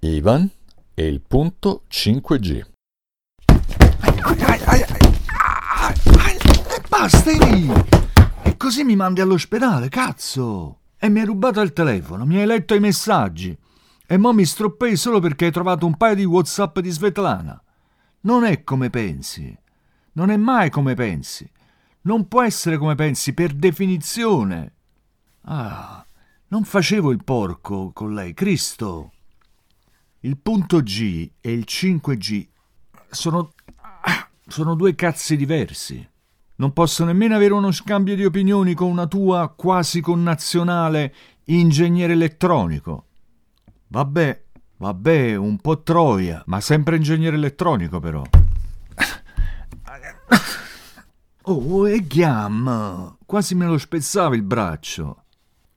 Ivan e il punto 5G. Ai, ai, ai, ai, e basta lì! E così mi mandi all'ospedale, cazzo! E mi hai rubato il telefono, mi hai letto i messaggi. E mo mi stroppei solo perché hai trovato un paio di WhatsApp di Svetlana. Non è come pensi. Non è mai come pensi. Non può essere come pensi per definizione. Ah, non facevo il porco con lei, Cristo. Il punto G e il 5G sono, sono due cazzi diversi. Non posso nemmeno avere uno scambio di opinioni con una tua quasi connazionale ingegnere elettronico. Vabbè, vabbè, un po' troia, ma sempre ingegnere elettronico però. Oh, e Ghiam! Quasi me lo spezzava il braccio.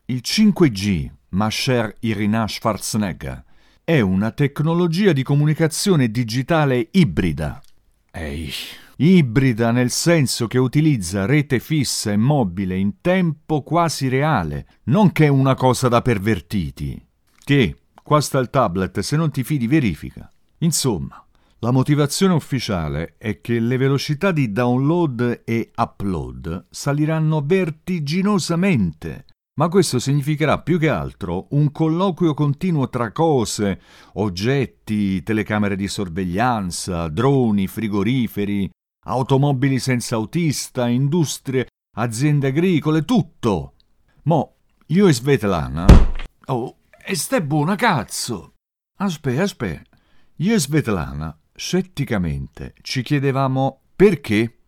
Il 5G, ma cher Irina Schwarzenegger, è una tecnologia di comunicazione digitale ibrida. Ehi, ibrida nel senso che utilizza rete fissa e mobile in tempo quasi reale, non che è una cosa da pervertiti. Che, qua sta il tablet, se non ti fidi verifica. Insomma, la motivazione ufficiale è che le velocità di download e upload saliranno vertiginosamente, ma questo significherà più che altro un colloquio continuo tra cose, oggetti, telecamere di sorveglianza, droni, frigoriferi, automobili senza autista, industrie, aziende agricole, tutto. Mo, io e Svetlana... Oh, e stai buona cazzo! Aspetta, aspetta. Io e Svetlana scetticamente ci chiedevamo perché.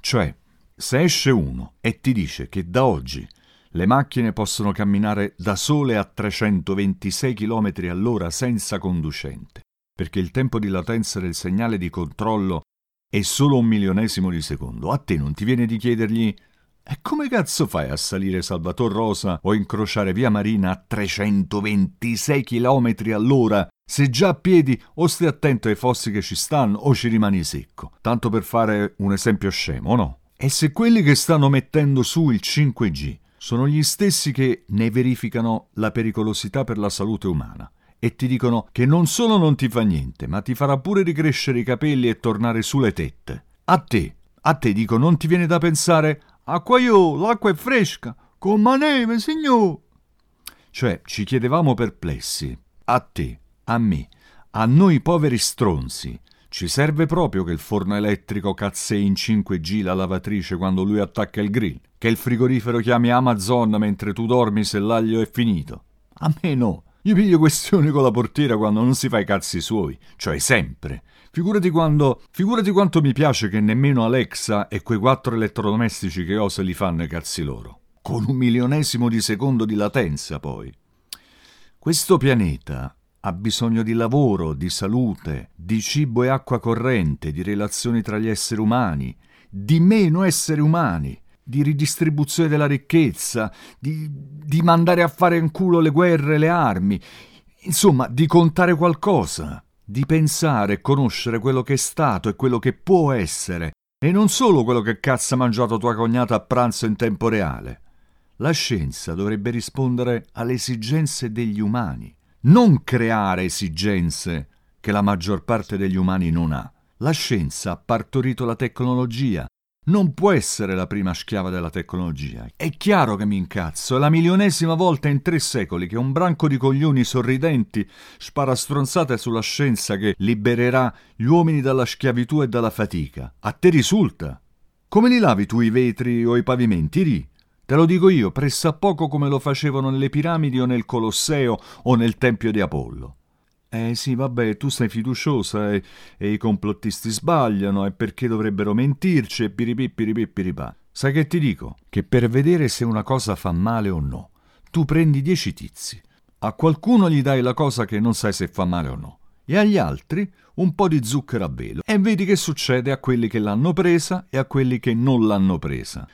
Cioè, se esce uno e ti dice che da oggi le macchine possono camminare da sole a 326 km all'ora senza conducente, perché il tempo di latenza del segnale di controllo è solo un milionesimo di secondo, a te non ti viene di chiedergli e come cazzo fai a salire Salvator Rosa o incrociare via Marina a 326 km all'ora? Se già a piedi o stai attento ai fossi che ci stanno o ci rimani secco, tanto per fare un esempio scemo, no? E se quelli che stanno mettendo su il 5G sono gli stessi che ne verificano la pericolosità per la salute umana e ti dicono che non solo non ti fa niente, ma ti farà pure ricrescere i capelli e tornare sulle tette. A te, a te dico, non ti viene da pensare, acqua io, l'acqua è fresca, come neve, signor. Cioè, ci chiedevamo perplessi, a te, a me, a noi poveri stronzi, ci serve proprio che il forno elettrico cazzei in 5G la lavatrice quando lui attacca il grill? Che il frigorifero chiami Amazon mentre tu dormi se l'aglio è finito? A me no. Io piglio questioni con la portiera quando non si fa i cazzi suoi, cioè sempre. Figurati quando. Figurati quanto mi piace che nemmeno Alexa e quei quattro elettrodomestici che ho se li fanno i cazzi loro. Con un milionesimo di secondo di latenza, poi. Questo pianeta ha bisogno di lavoro, di salute, di cibo e acqua corrente, di relazioni tra gli esseri umani, di meno esseri umani, di ridistribuzione della ricchezza, di, di mandare a fare in culo le guerre e le armi, insomma, di contare qualcosa, di pensare e conoscere quello che è stato e quello che può essere, e non solo quello che cazzo ha mangiato tua cognata a pranzo in tempo reale. La scienza dovrebbe rispondere alle esigenze degli umani non creare esigenze che la maggior parte degli umani non ha. La scienza ha partorito la tecnologia, non può essere la prima schiava della tecnologia. È chiaro che mi incazzo, è la milionesima volta in tre secoli che un branco di coglioni sorridenti spara stronzate sulla scienza che libererà gli uomini dalla schiavitù e dalla fatica. A te risulta? Come li lavi tu i vetri o i pavimenti? Ri? Te lo dico io, pressappoco come lo facevano nelle piramidi o nel Colosseo o nel Tempio di Apollo. Eh sì, vabbè, tu sei fiduciosa e, e i complottisti sbagliano e perché dovrebbero mentirci e piripì piripì piripà. Sai che ti dico? Che per vedere se una cosa fa male o no, tu prendi dieci tizi. A qualcuno gli dai la cosa che non sai se fa male o no e agli altri un po' di zucchero a velo e vedi che succede a quelli che l'hanno presa e a quelli che non l'hanno presa.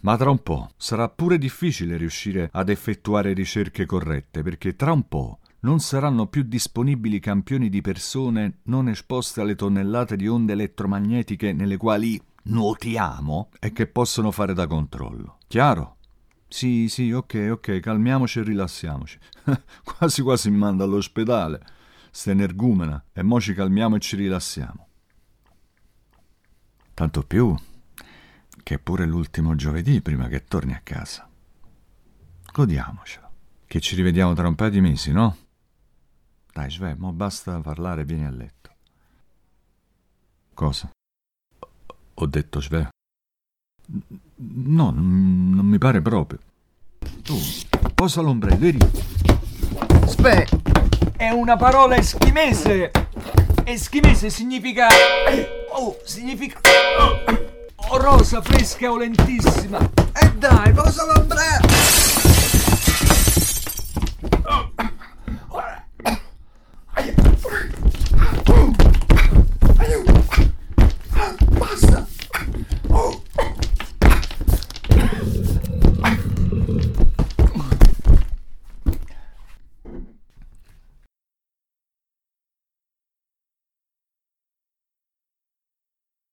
Ma tra un po' sarà pure difficile riuscire ad effettuare ricerche corrette, perché tra un po' non saranno più disponibili campioni di persone non esposte alle tonnellate di onde elettromagnetiche nelle quali nuotiamo e che possono fare da controllo. Chiaro? Sì, sì, ok, ok, calmiamoci e rilassiamoci. quasi quasi mi manda all'ospedale, sta energumena, e mo ci calmiamo e ci rilassiamo. Tanto più che è pure l'ultimo giovedì prima che torni a casa. Godiamocelo, che ci rivediamo tra un paio di mesi, no? Dai, Sve, mo basta parlare, vieni a letto. Cosa? Ho detto Sve. No, non mi pare proprio. Tu, posa l'ombrello e ridi. Spe, è una parola eschimese. Eschimese significa... Oh, significa... Oh, rosa, fresca o lentissima. E dai, posa l'ombrello.